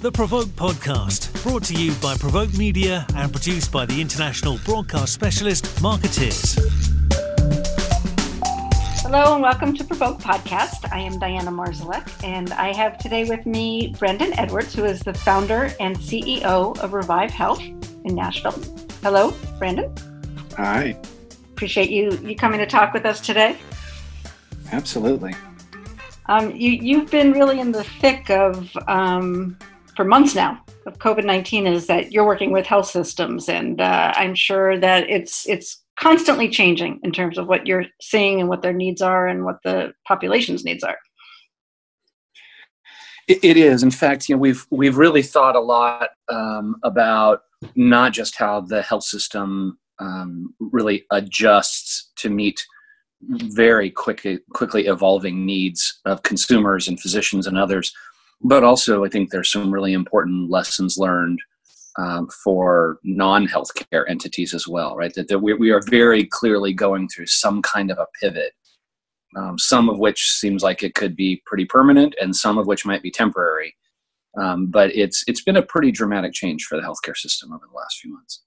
The Provoke Podcast, brought to you by Provoke Media and produced by the international broadcast specialist Marketeers. Hello and welcome to Provoke Podcast. I am Diana Marszalek, and I have today with me Brandon Edwards, who is the founder and CEO of Revive Health in Nashville. Hello, Brandon. Hi. Appreciate you you coming to talk with us today. Absolutely. Um, you you've been really in the thick of um, for months now of COVID nineteen is that you're working with health systems, and uh, I'm sure that it's it's constantly changing in terms of what you're seeing and what their needs are and what the population's needs are. it, it is. In fact, you know, we've we've really thought a lot um, about not just how the health system um, really adjusts to meet very quickly quickly evolving needs of consumers and physicians and others, but also I think there's some really important lessons learned um, for non-healthcare entities as well, right? That, that we, we are very clearly going through some kind of a pivot, um, some of which seems like it could be pretty permanent, and some of which might be temporary. Um, but it's it's been a pretty dramatic change for the healthcare system over the last few months.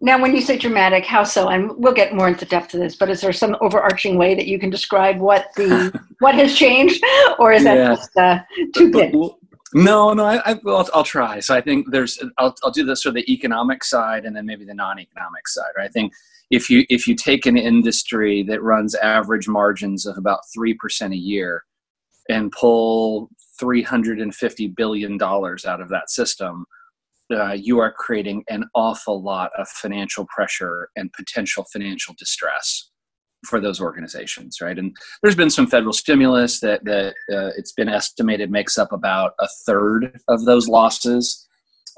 Now, when you say dramatic, how so? And we'll get more into depth to this. But is there some overarching way that you can describe what the what has changed, or is that Yeah. just uh, too big? No, no, I, I, well, I'll, I'll try. So I think there's, I'll, I'll do this for the economic side and then maybe the non-economic side. Right? I think if you if you take an industry that runs average margins of about three percent a year and pull three hundred and fifty billion dollars out of that system, uh, you are creating an awful lot of financial pressure and potential financial distress for those organizations, right? And there's been some federal stimulus that that uh, it's been estimated makes up about a third of those losses.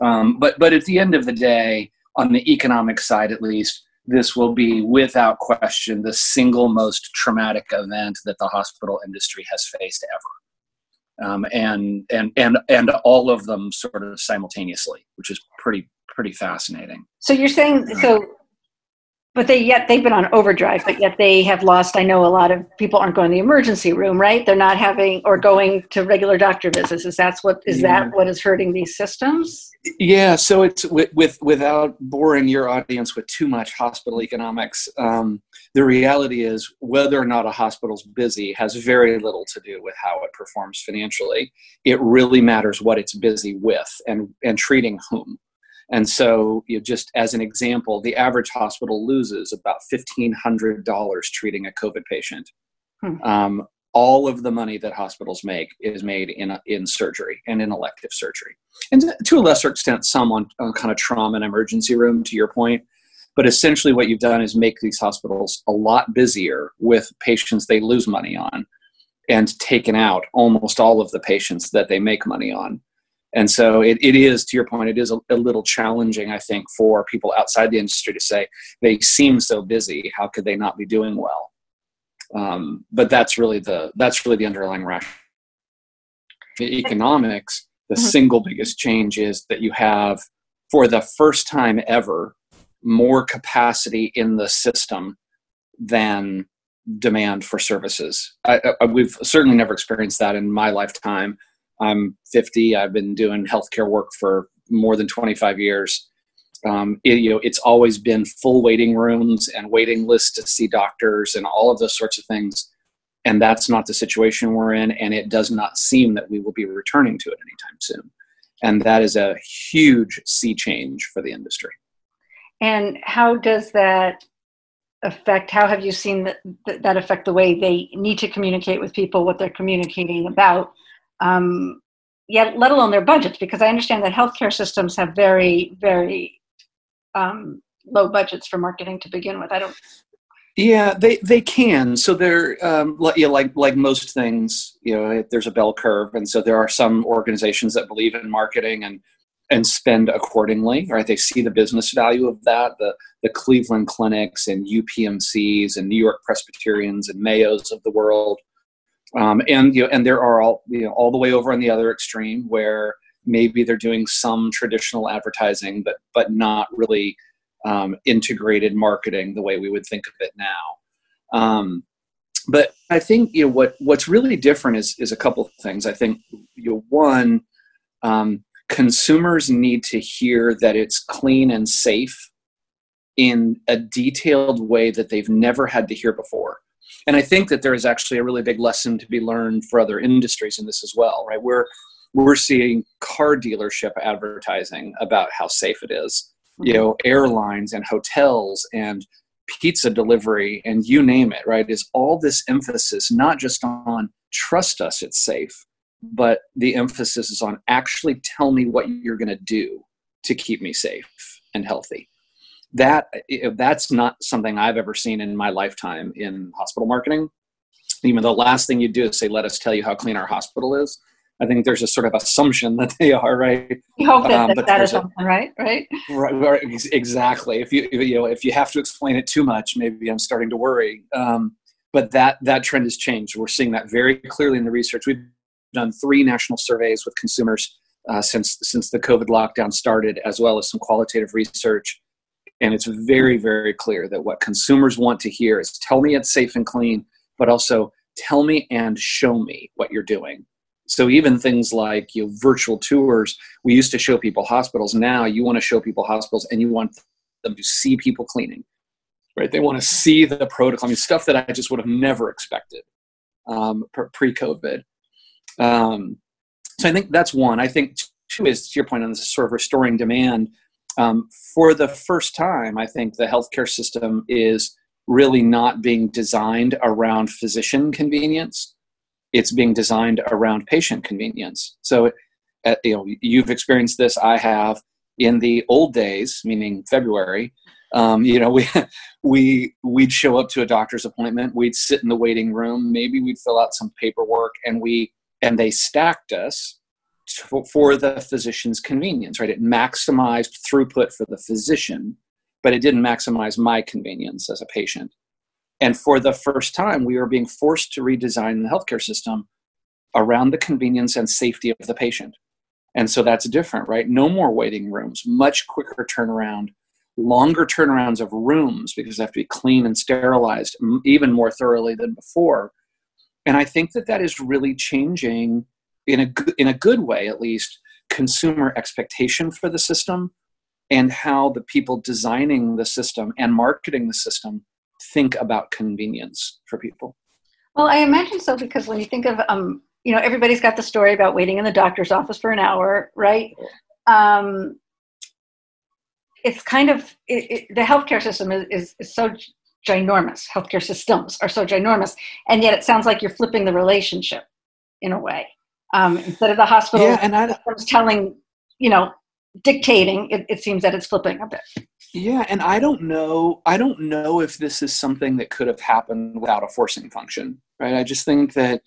Um, but but at the end of the day, on the economic side at least, this will be without question the single most traumatic event that the hospital industry has faced ever. Um, and and and and all of them sort of simultaneously, which is pretty pretty fascinating. So you're saying so, but they yet they've been on overdrive, but yet they have lost. I know a lot of people aren't going to the emergency room, right? They're not having or going to regular doctor visits. Is that what is Yeah. that what is hurting these systems? Yeah, so it's with, with without boring your audience with too much hospital economics. Um, the reality is, whether or not a hospital's busy has very little to do with how it performs financially. It really matters what it's busy with and and treating whom. And so, you know, just as an example, the average hospital loses about fifteen hundred dollars treating a COVID patient. Hmm. Um, all of the money that hospitals make is made in in surgery and in elective surgery and to- to a lesser extent some on, on kind of trauma and emergency room to your point but essentially what you've done is make these hospitals a lot busier with patients they lose money on and taken out almost all of the patients that they make money on and so it, it is to your point it is a, a little challenging i think for people outside the industry to say they seem so busy how could they not be doing well? Um, but that's really the that's really the underlying rationale. The economics the Mhm. single biggest change is that you have for the first time ever more capacity in the system than demand for services. I, I, we've certainly never experienced that in my lifetime i'm 50 i've been doing healthcare work for more than 25 years um, it, you know it's always been full waiting rooms and waiting lists to see doctors and all of those sorts of things and that's not the situation we're in and it does not seem that we will be returning to it anytime soon and that is a huge sea change for the industry And how does that affect? How have you seen that that affect the way they need to communicate with people, what they're communicating about? Um, yet, let alone their budgets, because I understand that healthcare systems have very, very um, low budgets for marketing to begin with. I don't. Yeah, they they can. So they're um, like, yeah, like like most things, you know, there's a bell curve, and so there are some organizations that believe in marketing and and spend accordingly. Right, they see the business value of that. The the Cleveland clinics and UPMC's and New York Presbyterians and Mayos of the world, um, and you know, and there are all you know all the way over on the other extreme where maybe they're doing some traditional advertising, but but not really um, integrated marketing the way we would think of it now. Um, but I think you know what what's really different is is a couple of things. I think you know, one, um, consumers need to hear that it's clean and safe in a detailed way that they've never had to hear before. And I think that there is actually a really big lesson to be learned for other industries in this as well, right? We're we're seeing car dealership advertising about how safe it is. You mm-hmm. know, airlines and hotels and pizza delivery and you name it, right? Is all this emphasis not just on trust us, it's safe, but the emphasis is on actually tell me what you're going to do to keep me safe and healthy that that's not something I've ever seen in my lifetime in hospital marketing. Even the last thing you do is say, "Let us tell you how clean our hospital is." I think there's a sort of assumption that they are right. You hope that, um, that, that is something, right? Right. Right. right exactly. If you you know if you have to explain it too much, maybe I'm starting to worry. Um, but that that trend has changed. We're seeing that very clearly in the research. We've done three national surveys with consumers uh, since since the COVID lockdown started, as well as some qualitative research and it's very, very clear that what consumers want to hear is tell me it's safe and clean, but also tell me and show me what you're doing. So even things like you know, virtual tours, we used to show people hospitals. Now you want to show people hospitals and you want them to see people cleaning, right? They want to see the protocol. I mean, stuff that I just would have never expected um, pre-COVID. Um, so I think that's one. I think two is to your point on this sort of restoring demand um, for the first time, I think the healthcare system is really not being designed around physician convenience. It's being designed around patient convenience. So, uh, you know, you've experienced this. I have. In the old days, meaning February, um, you know, we we we'd show up to a doctor's appointment. We'd sit in the waiting room. Maybe we'd fill out some paperwork, and we and they stacked us for the physician's convenience, right? It maximized throughput for the physician, but it didn't maximize my convenience as a patient. And for the first time, we are being forced to redesign the healthcare system around the convenience and safety of the patient. And so that's different, right? No more waiting rooms, much quicker turnaround, longer turnarounds of rooms because they have to be clean and sterilized even more thoroughly than before. And I think that that is really changing in a good, in a good way at least consumer expectation for the system and how the people designing the system and marketing the system think about convenience for people. Well i imagine so because when you think of um, you know everybody's got the story about waiting in the doctor's office for an hour right? Um, it's kind of it, it, the healthcare system is, is, is so ginormous. Healthcare systems are so ginormous. And yet it sounds like you're flipping the relationship in a way um, instead of the hospital yeah, and I, telling, you know, dictating, it, it seems that it's flipping a bit. Yeah, and I don't know. I don't know if this is something that could have happened without a forcing function, right? I just think that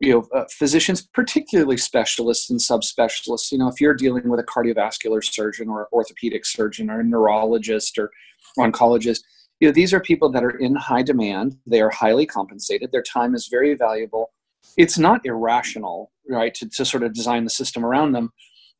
you know uh, physicians, particularly specialists and subspecialists, you know, if you're dealing with a cardiovascular surgeon or orthopedic surgeon or a neurologist or oncologist, you know, these are people that are in high demand. They are highly compensated. Their time is very valuable it's not irrational, right, to, to sort of design the system around them,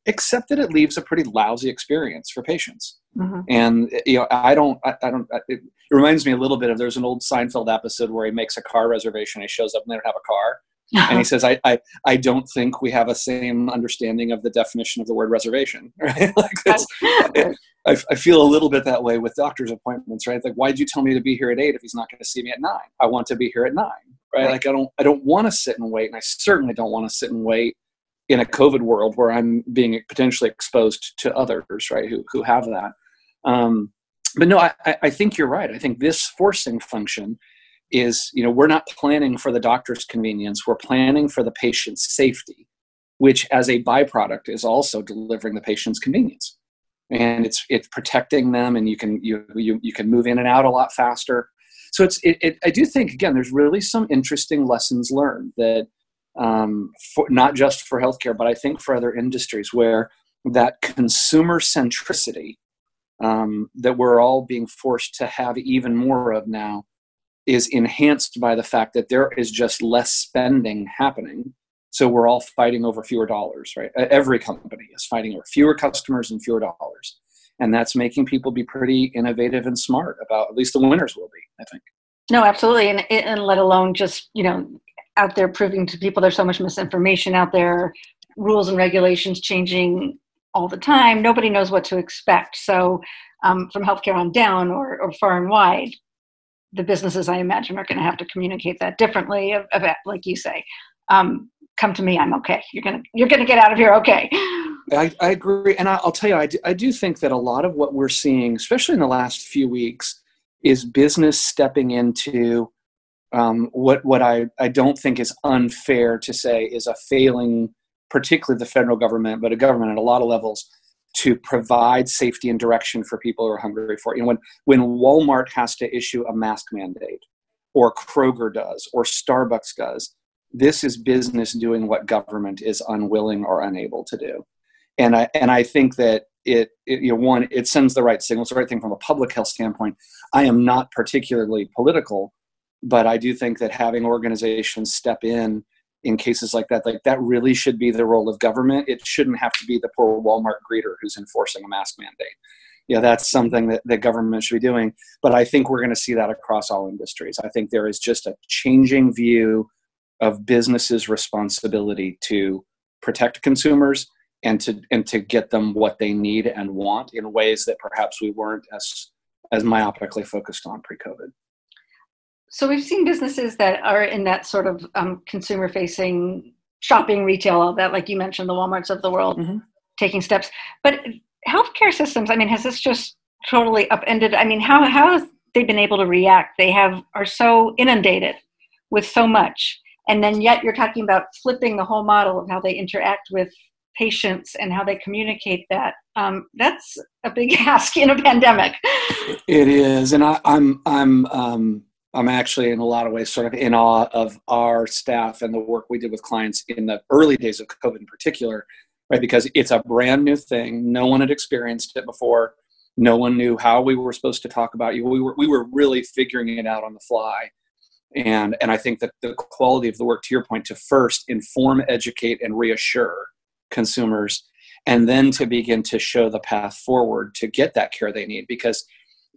except that it leaves a pretty lousy experience for patients. Mm-hmm. And you know, I don't, I, I don't. It, it, reminds me a little bit of there's an old Seinfeld episode where he makes a car reservation. He shows up and they don't have a car. and he says, I, I, I don't think we have a same understanding of the definition of the word reservation. Right? like it, I, I feel a little bit that way with doctor's appointments, right? Like, why did you tell me to be here at eight if he's not going to see me at nine? I want to be here at nine right? right. Like I don't I don't want to sit and wait, and I certainly don't want to sit and wait in a COVID world where I'm being potentially exposed to others, right? Who who have that. Um, but no, I, I think you're right. I think this forcing function is, you know, we're not planning for the doctor's convenience. We're planning for the patient's safety, which as a byproduct is also delivering the patient's convenience. And it's it's protecting them, and you can you you, you can move in and out a lot faster so it's it, it, i do think again there's really some interesting lessons learned that um, for, not just for healthcare but i think for other industries where that consumer centricity um, that we're all being forced to have even more of now is enhanced by the fact that there is just less spending happening. So we're all fighting over fewer dollars right? Every company is fighting over fewer customers and fewer dollars and that's making people be pretty innovative and smart about at least the winners will be i think no absolutely and, and let alone just you know out there proving to people there's so much misinformation out there rules and regulations changing all the time. Nobody knows what to expect. So, um, from healthcare on down or, or far and wide, the businesses I imagine are going to have to communicate that differently. Of, of like you say, um, come to me, I'm okay. You're gonna you're gonna get out of here okay. I, I agree, and I, will tell you, I do, I do think that a lot of what we're seeing, especially in the last few weeks, is business stepping into um, what what I, I don't think is unfair to say is a failing, particularly the federal government, but a government at a lot of levels to provide safety and direction for people who are hungry for it. You know, when when Walmart has to issue a mask mandate, or Kroger does, or Starbucks does, this is business doing what government is unwilling or unable to do. And I and I think that it, it, you know one it sends the right signals. The right thing from a public health standpoint. I am not particularly political but i do think that having organizations step in in cases like that like that really should be the role of government. It shouldn't have to be the poor walmart greeter who's enforcing a mask mandate. Know that's something that the government should be doing. But i think we're going to see that across all industries. I think there is just a changing view of businesses responsibility to protect consumers and to and to get them what they need and want in ways that perhaps we weren't as as myopically focused on pre-COVID. So we've seen businesses that are in that sort of um, consumer-facing shopping, retail, all that, like you mentioned, the WalMarts of the world, mm-hmm. taking steps. But healthcare systems, I mean, has this just totally upended? I mean, how how have they been able to react? They have are so inundated with so much, and then yet you're talking about flipping the whole model of how they interact with patients and how they communicate that. Um, that's a big ask in a pandemic. It is, and I, am I'm I'm um, I'm actually in a lot of ways sort of in awe of our staff and the work we did with clients in the early days of COVID in particular, right? Because it's a brand new thing. No one had experienced it before. No one knew how we were supposed to talk about you. We were we were really figuring it out on the fly. And, and I think that the quality of the work, to your point, to first inform, educate, and reassure consumers and then to begin to show the path forward to get that care they need. Because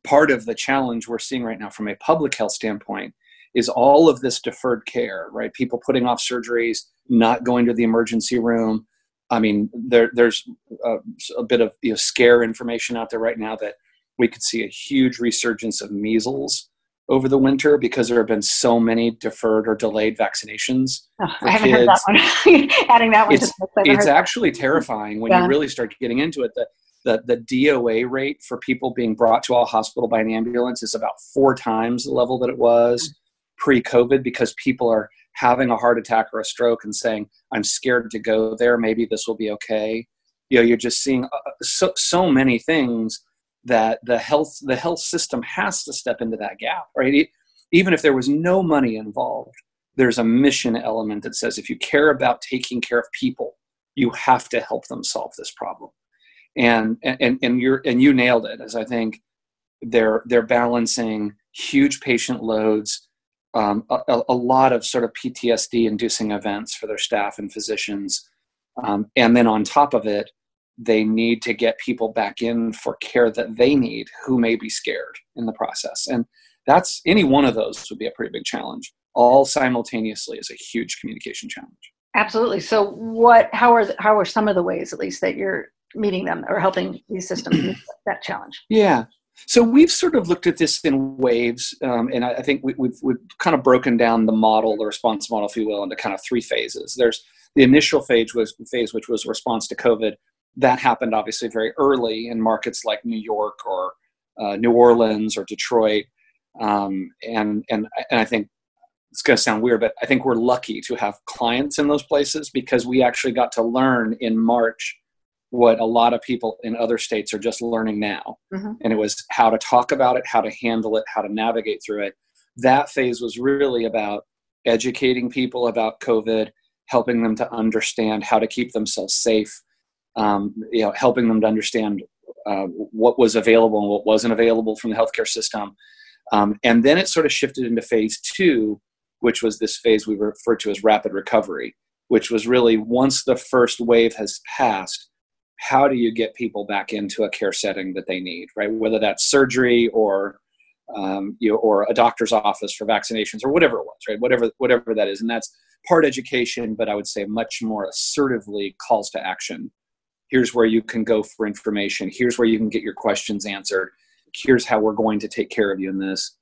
part of the challenge we're seeing right now from a public health standpoint is all of this deferred care right? People putting off surgeries not going to the emergency room. I mean there, there's a, a bit of you know, scare information out there right now that we could see a huge resurgence of measles over the winter because there have been so many deferred or delayed vaccinations. Oh, I haven't kids. heard that one. Adding that one, it's, it's actually terrifying when yeah. you really start getting into it. The, the the DOA rate for people being brought to a hospital by an ambulance is about four times the level that it was mm. pre-COVID because people are having a heart attack or a stroke and saying, "I'm scared to go there. Maybe this will be okay." You know, you're just seeing uh, so so many things that the health the health system has to step into that gap right? Even if there was no money involved there's a mission element that says if you care about taking care of people you have to help them solve this problem. And and and you're and you nailed it as i think they're they're balancing huge patient loads um, a, a, lot of sort of ptsd inducing events for their staff and physicians um, and then on top of it they need to get people back in for care that they need who may be scared in the process. And that's any one of those would be a pretty big challenge. All simultaneously is a huge communication challenge. Absolutely. So what how are how are some of the ways at least that you're meeting them or helping these systems meet that challenge? Yeah. So we've sort of looked at this in waves um, and I, I think we, we've, we've kind of broken down the model the response model if you will into kind of three phases. There's the initial phase was phase which was response to covid that happened obviously very early in markets like New York or uh, New Orleans or Detroit. Um, and, and, and I think it's going to sound weird, but I think we're lucky to have clients in those places because we actually got to learn in March what a lot of people in other states are just learning now. Mm-hmm. And it was how to talk about it, how to handle it, how to navigate through it. That phase was really about educating people about COVID, helping them to understand how to keep themselves safe, um, you know, helping them to understand uh, what was available and what wasn't available from the healthcare system. Um, and then it sort of shifted into phase two, which was this phase we refer to as rapid recovery, which was really once the first wave has passed, how do you get people back into a care setting that they need, right? Whether that's surgery or um, you know, or a doctor's office for vaccinations or whatever it was, right? Whatever whatever that is, and that's part education, but I would say much more assertively calls to action here's where you can go for information. Here's where you can get your questions answered. Here's how we're going to take care of you in this.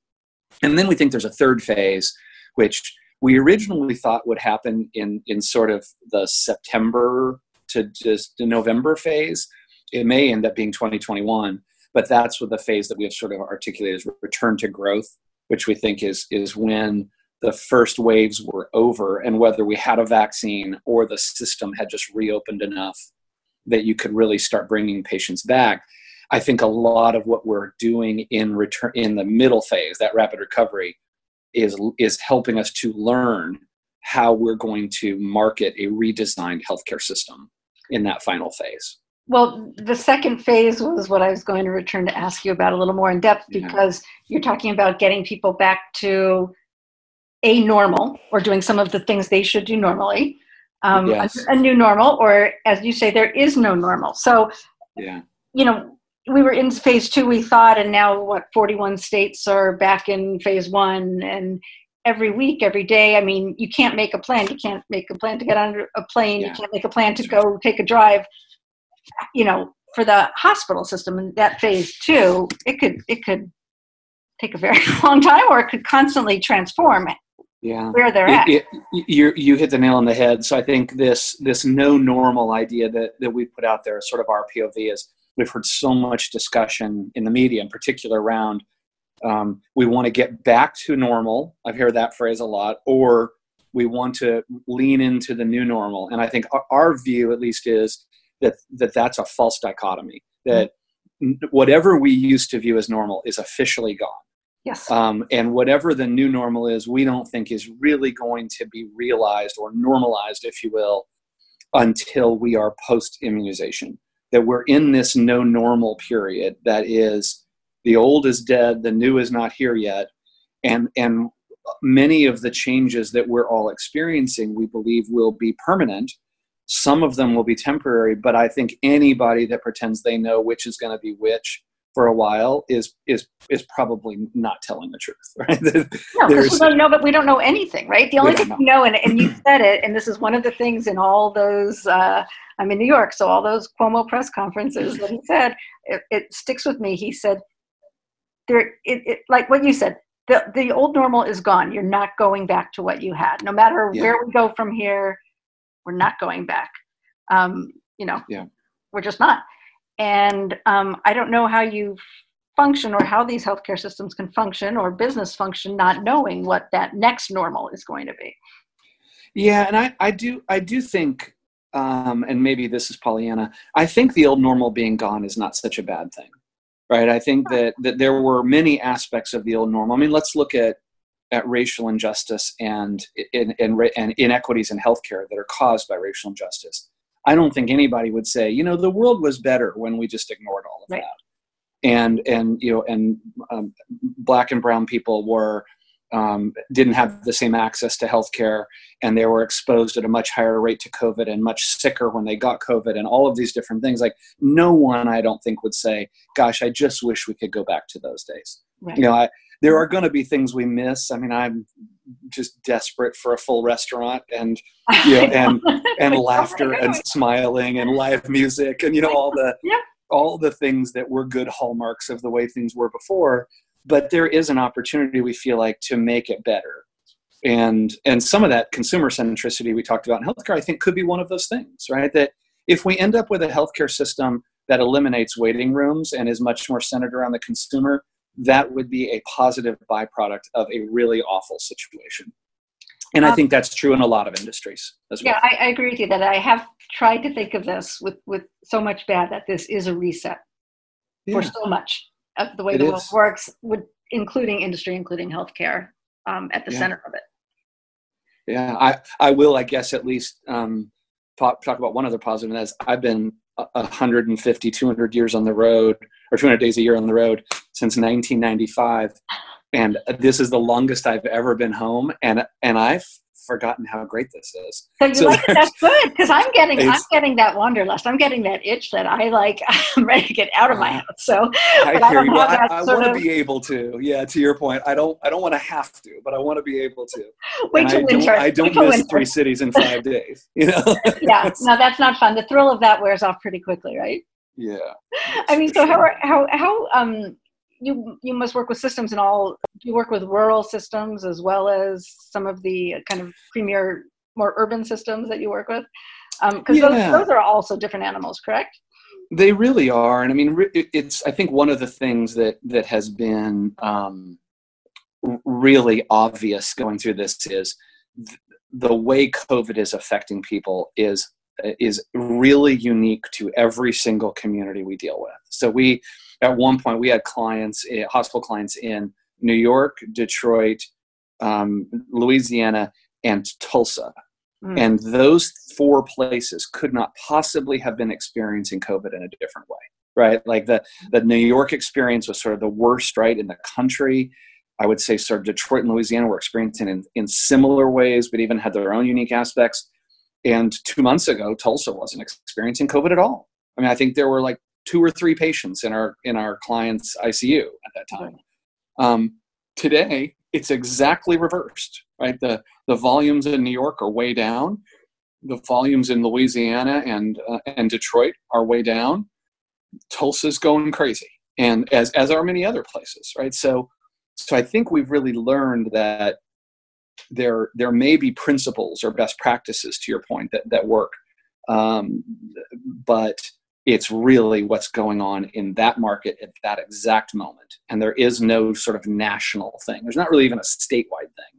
And then we think there's a third phase which we originally thought would happen in in sort of the september to just the november phase. It may end up being 2021 but that's what the phase that we have sort of articulated as return to growth which we think is is when the first waves were over and whether we had a vaccine or the system had just reopened enough that you could really start bringing patients back. I think a lot of what we're doing in return in the middle phase that rapid recovery is is helping us to learn how we're going to market a redesigned healthcare system in that final phase. Well, the second phase was what I was going to return to ask you about a little more in depth because yeah. you're talking about getting people back to a normal or doing some of the things they should do normally, um, yes. a, a, new normal, or as you say, there is no normal. So, yeah. you know, we were in phase two, we thought, and now what, 41 states are back in phase one, and every week, every day. I mean, you can't make a plan. You can't make a plan to get on a plane. Yeah. You can't make a plan to go take a drive you know, for the hospital system in that phase two, it could it could take a very long time, or it could constantly transform. Yeah, where they're at. It, you you hit the nail on the head. So I think this this no normal idea that that we put out there, sort of our POV, is we've heard so much discussion in the media, in particular, around um, we want to get back to normal. I've heard that phrase a lot, or we want to lean into the new normal. And I think our, our view, at least, is that, that that's a false dichotomy that mm-hmm. whatever we used to view as normal is officially gone yes. Um, and whatever the new normal is we don't think is really going to be realized or normalized if you will until we are post immunization that we're in this no normal period. That is the old is dead the new is not here yet. And and many of the changes that we're all experiencing we believe will be permanent. Some of them will be temporary, but I think anybody that pretends they know which is going to be which for a while is is is probably not telling the truth, right? no, because we don't know, but we don't know anything, right? The only thing know. we know, and, and you said it, and this is one of the things in all those. Uh, I'm in New York, so all those Cuomo press conferences that he said, it, it sticks with me. He said, "There, it, it, like what you said, the the old normal is gone. You're not going back to what you had, no matter yeah. where we go from here." we're not going back. Um, you know, yeah. we're just not. And um, I don't know how you function or how these healthcare systems can function or business function not knowing what that next normal is going to be. Yeah, and I, I do I do think um, and maybe this is Pollyanna, I think the old normal being gone is not such a bad thing. Right. I think that, that there were many aspects of the old normal. I mean, let's look at at racial injustice and, in, in, and inequities in healthcare that are caused by racial injustice. I don't think anybody would say, you know, the world was better when we just ignored all of right. that. And and you know, and um, black and brown people were um, didn't have the same access to healthcare, and they were exposed at a much higher rate to COVID and much sicker when they got COVID, and all of these different things. Like no one, I don't think, would say, "Gosh, I just wish we could go back to those days." Right. You know, I there are going to be things we miss. I mean, I'm just desperate for a full restaurant and you know and and laughter and smiling and live music and you know all the yeah. all the things that were good hallmarks of the way things were before. But there is an opportunity we feel like to make it better. And and some of that consumer centricity we talked about in healthcare, I think, could be one of those things, right? That if we end up with a healthcare system that eliminates waiting rooms and is much more centered around the consumer, that would be a positive byproduct of a really awful situation. And um, I think that's true in a lot of industries as well. Yeah, I, I, agree with you that I have tried to think of this with, with so much bad that this is a reset yeah. for so much of the way it the world works, with including industry, including healthcare, um, at the yeah. center of it. Yeah, I, I will, I guess, at least um, talk, talk about one other positive, and that's I've been 150, 200 years on the road, or 200 days a year on the road since 1995 and this is the longest I've ever been home. And and I forgotten how great this is. So you So like it? That's good because I'm getting I'm getting that wanderlust. I'm getting that itch that I like. I'm ready to get out of my house. So I I. Well, I, I want to of- be able to. Yeah, to your point, I don't. I don't want to have to, but I want to be able to. wait and till I winter. don't. I don't miss winter. three cities in five days. You know. Yeah, no, that's not fun. The thrill of that wears off pretty quickly, right? yeah. I mean, so how are, how how um you you must work with systems and all. You work with rural systems as well as some of the kind of premier, more urban systems that you work with? Because Yeah. those, those are also different animals, correct? They really are, and I mean, it's. I think one of the things that that has been um, really obvious going through this is th- the way COVID is affecting people is is really unique to every single community we deal with. So we, at one point, we had clients, eh, hospital clients in New York, Detroit, um, Louisiana, and Tulsa. Mm. and those four places could not possibly have been experiencing covid in a different way right? Like the the new york experience was sort of the worst right in the country. I would say sort of detroit and louisiana were experiencing in, in similar ways but even had their own unique aspects. And two months ago tulsa wasn't experiencing covid at all. I mean i think there were like two or three patients in our in our client's icu at that time. Um, today it's exactly reversed right? The the volumes in new york are way down. The volumes in louisiana and uh, and detroit are way down. Tulsa's going crazy and as as are many other places right? So so i think we've really learned that there there may be principles or best practices to your point that that work. Um, but it's really what's going on in that market at that exact moment and there is no sort of national thing there's not really even a statewide thing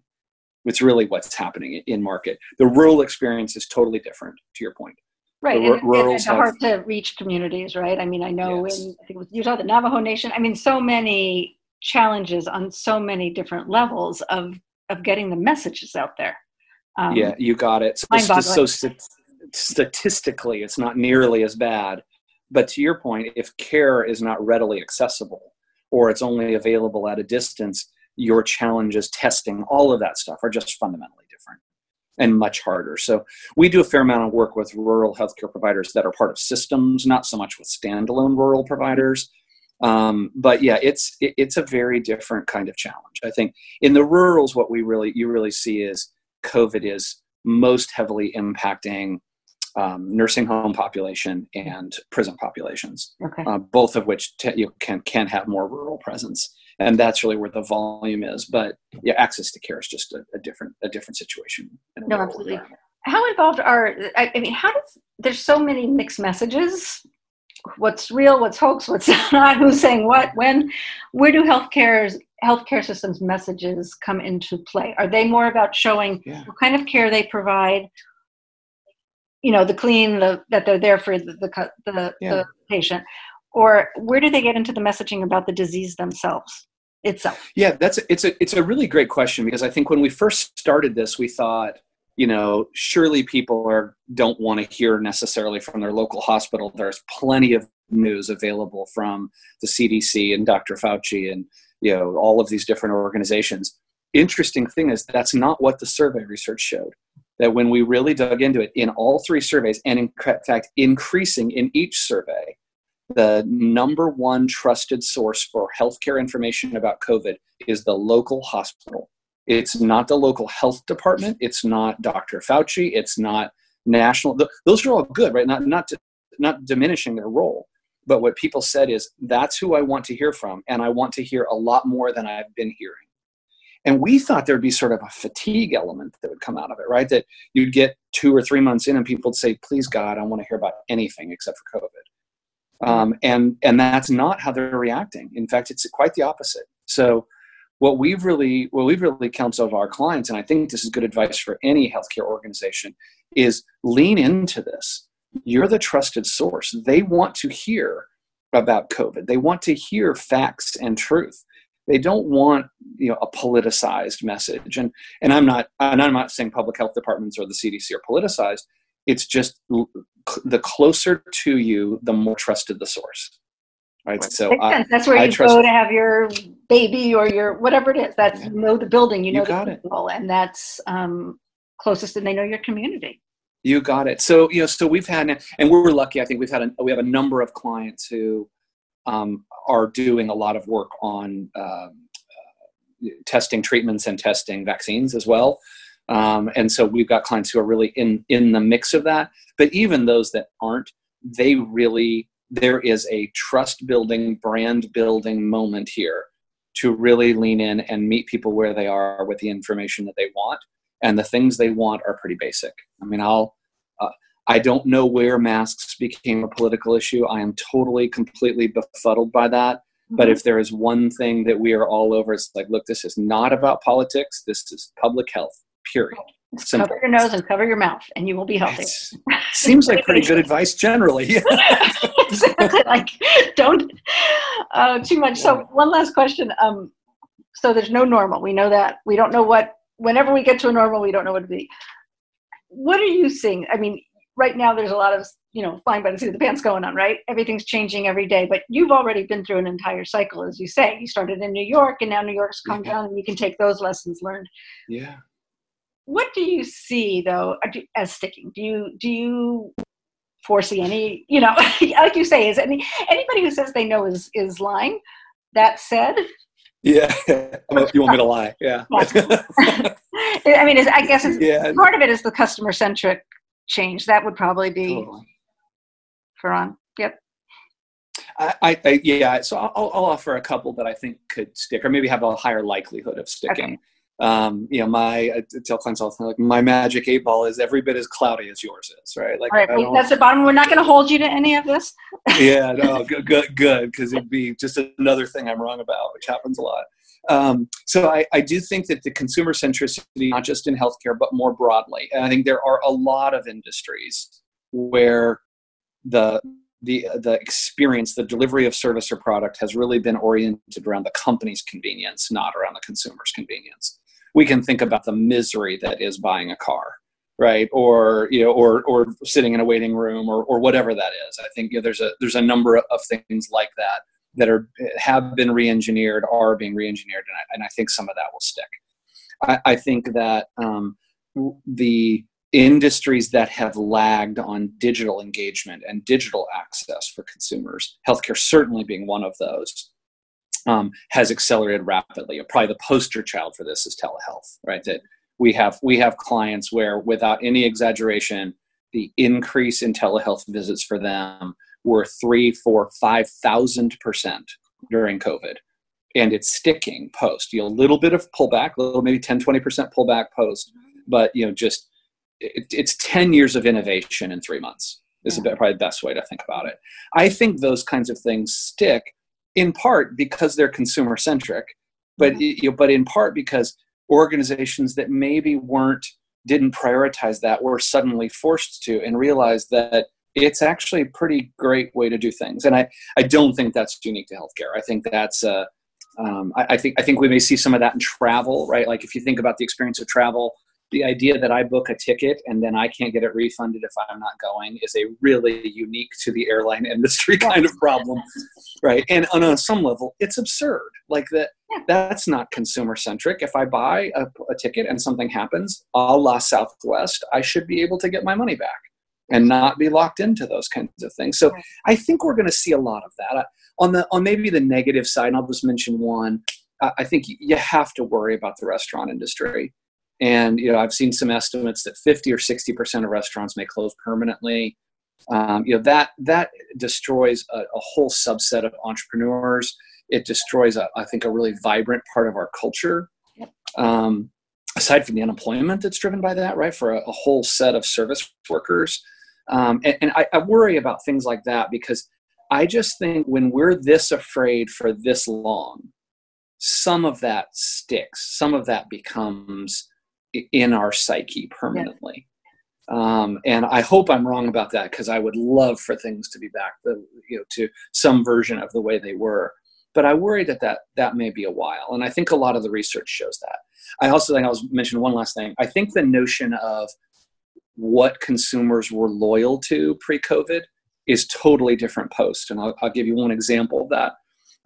it's really what's happening in market the rural experience is totally different to your point Right, The and, and rurals it's hard have- to reach communities, right? I mean, I know Yes. in I think it was Utah, the Navajo Nation. I mean, so many challenges on so many different levels of of getting the messages out there. Um, yeah you got it so, so, st- statistically it's not nearly as bad but to your point if care is not readily accessible or it's only available at a distance your challenges testing all of that stuff are just fundamentally different and much harder. So we do a fair amount of work with rural healthcare providers that are part of systems not so much with standalone rural providers. Um, but yeah it's it, it's a very different kind of challenge. I think in the rurals what we really you really see is covid is most heavily impacting um, nursing home population and prison populations Okay. uh, both of which te- you can can have more rural presence and that's really where the volume is but yeah access to care is just a, a different a different situation a No, absolutely. How involved are I, I mean, how does there's so many mixed messages? What's real? What's hoax? What's not? Who's saying what? When? Where do healthcare's healthcare systems messages come into play? Are they more about showing Yeah. what kind of care they provide? You know, the clean, the that they're there for the the, the, Yeah. the patient, or where do they get into the messaging about the disease themselves itself? Yeah, that's it's a it's a really great question because I think when we first started this, we thought, you know, surely people are don't want to hear necessarily from their local hospital. There's plenty of news available from the CDC and Dr. Fauci and you know all of these different organizations. Interesting thing is that's not what the survey research showed. That when we really dug into it in all three surveys, and in fact increasing in each survey, the number one trusted source for healthcare information about COVID is the local hospital. It's not the local health department. It's not Dr. Fauci. It's not national. Those are all good, right? Not not not diminishing their role. But what people said is that's who I want to hear from, and I want to hear a lot more than I've been hearing. And we thought there'd be sort of a fatigue element that would come out of it, right? That you'd get two or three months in, and people would say, "Please God, I want to hear about anything except for COVID." um, and and that's not how they're reacting. In fact, it's quite the opposite. So, what we've really what we've really counseled our clients, and I think this is good advice for any healthcare organization, is lean into this. You're the trusted source. They want to hear about COVID. They want to hear facts and truth. They don't want you know a politicized message. And and I'm not and I'm not saying public health departments or the CDC are politicized. It's just l- the closer to you, the more trusted the source. Right. So I. That's where I you go to have your baby or your whatever it is. That's you know the building, you You know the got it. and that's um, closest and they know your community. You got it. So you know, so we've had, and we're lucky. I think we've had a, we have a number of clients who um, are doing a lot of work on uh, testing treatments and testing vaccines as well. Um, and so we've got clients who are really in in the mix of that. But even those that aren't, they really there is a trust building, brand building moment here to really lean in and meet people where they are with the information that they want. And the things they want are pretty basic. I mean, I'll uh, I don't know where masks became a political issue. I am totally, completely befuddled by that. But mm-hmm. if there is one thing that we are all over, it's like, look, this is not about politics. This is public health period. Simple. Cover your nose and cover your mouth, and you will be healthy. seems like pretty good advice generally. like, don't uh, too much. So, one last question. Um, so, there's no normal. We know that. We don't know what. Whenever we get to a normal, we don't know what to be. What are you seeing? I mean, right now there's a lot of you know flying by the seat of the pants going on right everything's changing every day but you've already been through an entire cycle as you say you started in new york and now new york's come yeah. down and you can take those lessons learned yeah what do you see though uh, as sticking? Do you do you foresee any? You know, like you say, is any anybody who says they know is is lying? That said, yeah, you want me to lie? Yeah. I mean, I guess yeah. part of it is the customer centric change. That would probably be totally. for on. Yep. I, I, yeah, so I'll, I'll, offer a couple that I think could stick, or maybe have a higher likelihood of sticking. Okay um, you know, my I tell clients all the time, like my magic eight ball is every bit as cloudy as yours is, right? Like, all right, that's the bottom. We're not going to hold you to any of this. yeah, no, good, good, good, because it'd be just another thing I'm wrong about, which happens a lot. Um, so I, I do think that the consumer centricity, not just in healthcare, but more broadly, and I think there are a lot of industries where the the the experience, the delivery of service or product has really been oriented around the company's convenience, not around the consumer's convenience. We can think about the misery that is buying a car right? Or you know or or sitting in a waiting room or or whatever that is. I think you know, there's a there's a number of things like that that are have been re-engineered are being re-engineered and I, and I think some of that will stick i, I think that um, the industries that have lagged on digital engagement and digital access for consumers healthcare certainly being one of those um, has accelerated rapidly. Probably the poster child for this is telehealth, right? That we have we have clients where, without any exaggeration, the increase in telehealth visits for them were three, four, five thousand percent during COVID, and it's sticking post. You know, a little bit of pullback, a little maybe 10, 20 percent pullback post, but you know, just it, it's ten years of innovation in three months. This yeah. is probably the best way to think about it. I think those kinds of things stick in part because they're consumer centric, but you know, but in part because organizations that maybe weren't didn't prioritize that were suddenly forced to and realized that it's actually a pretty great way to do things. And I, I don't think that's unique to healthcare. I think that's uh, um, I, I, think I think we may see some of that in travel, right? Like if you think about the experience of travel, the idea that I book a ticket and then I can't get it refunded if I'm not going is a really unique to the airline industry kind of problem, right? And on some level, it's absurd. Like that, that's not consumer centric. If I buy a, a ticket and something happens, a la Southwest, I should be able to get my money back and not be locked into those kinds of things. So I think we're going to see a lot of that. On the on maybe the negative side, and I'll just mention one. I think you have to worry about the restaurant industry and you know, I've seen some estimates that 50 or 60 percent of restaurants may close permanently. Um, you know that that destroys a, a, whole subset of entrepreneurs. It destroys, a, I think, a really vibrant part of our culture. Um, aside from the unemployment that's driven by that, right, for a, a whole set of service workers. Um, and, and I, I worry about things like that because I just think when we're this afraid for this long, some of that sticks. Some of that becomes in our psyche permanently. Yeah. Um, and I hope I'm wrong about that because I would love for things to be back the, you know, to some version of the way they were. But I worry that, that that may be a while. And I think a lot of the research shows that. I also think I'll mention one last thing. I think the notion of what consumers were loyal to pre COVID is totally different post. And I'll, I'll give you one example of that.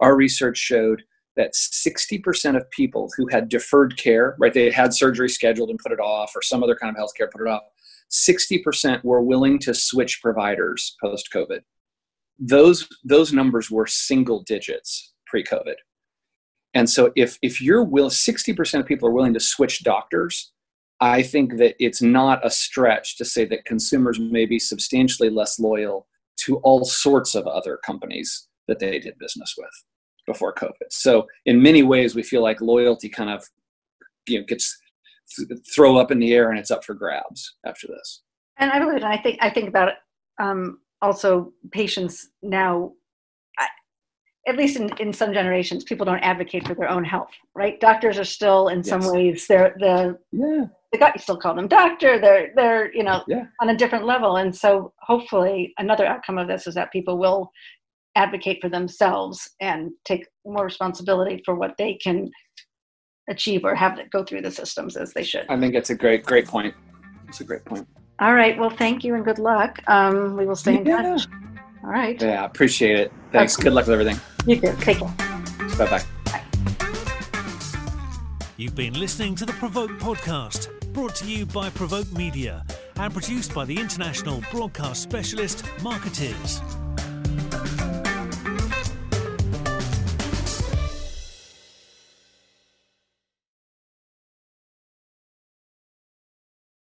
Our research showed that 60% of people who had deferred care, right, they had surgery scheduled and put it off, or some other kind of health care put it off, 60% were willing to switch providers post COVID. Those, those numbers were single digits pre COVID. And so if, if you're will, 60% of people are willing to switch doctors, I think that it's not a stretch to say that consumers may be substantially less loyal to all sorts of other companies that they did business with before COVID. So in many ways, we feel like loyalty kind of you know gets throw up in the air and it's up for grabs after this. And I believe, I think I think about um, also patients now. At least in, in some generations, people don't advocate for their own health, right? Doctors are still, in yes. some ways, they're the yeah the you still call them doctor. They're they're you know yeah. on a different level, and so hopefully another outcome of this is that people will advocate for themselves and take more responsibility for what they can achieve or have that go through the systems as they should. I think it's a great, great point. It's a great point. All right. Well, thank you and good luck. Um, we will stay in yeah. touch. All right. Yeah, appreciate it. Thanks. Good luck with everything. You too. Take care. Bye bye. You've been listening to the Provoke podcast, brought to you by Provoke Media and produced by the international broadcast specialist Markettiers.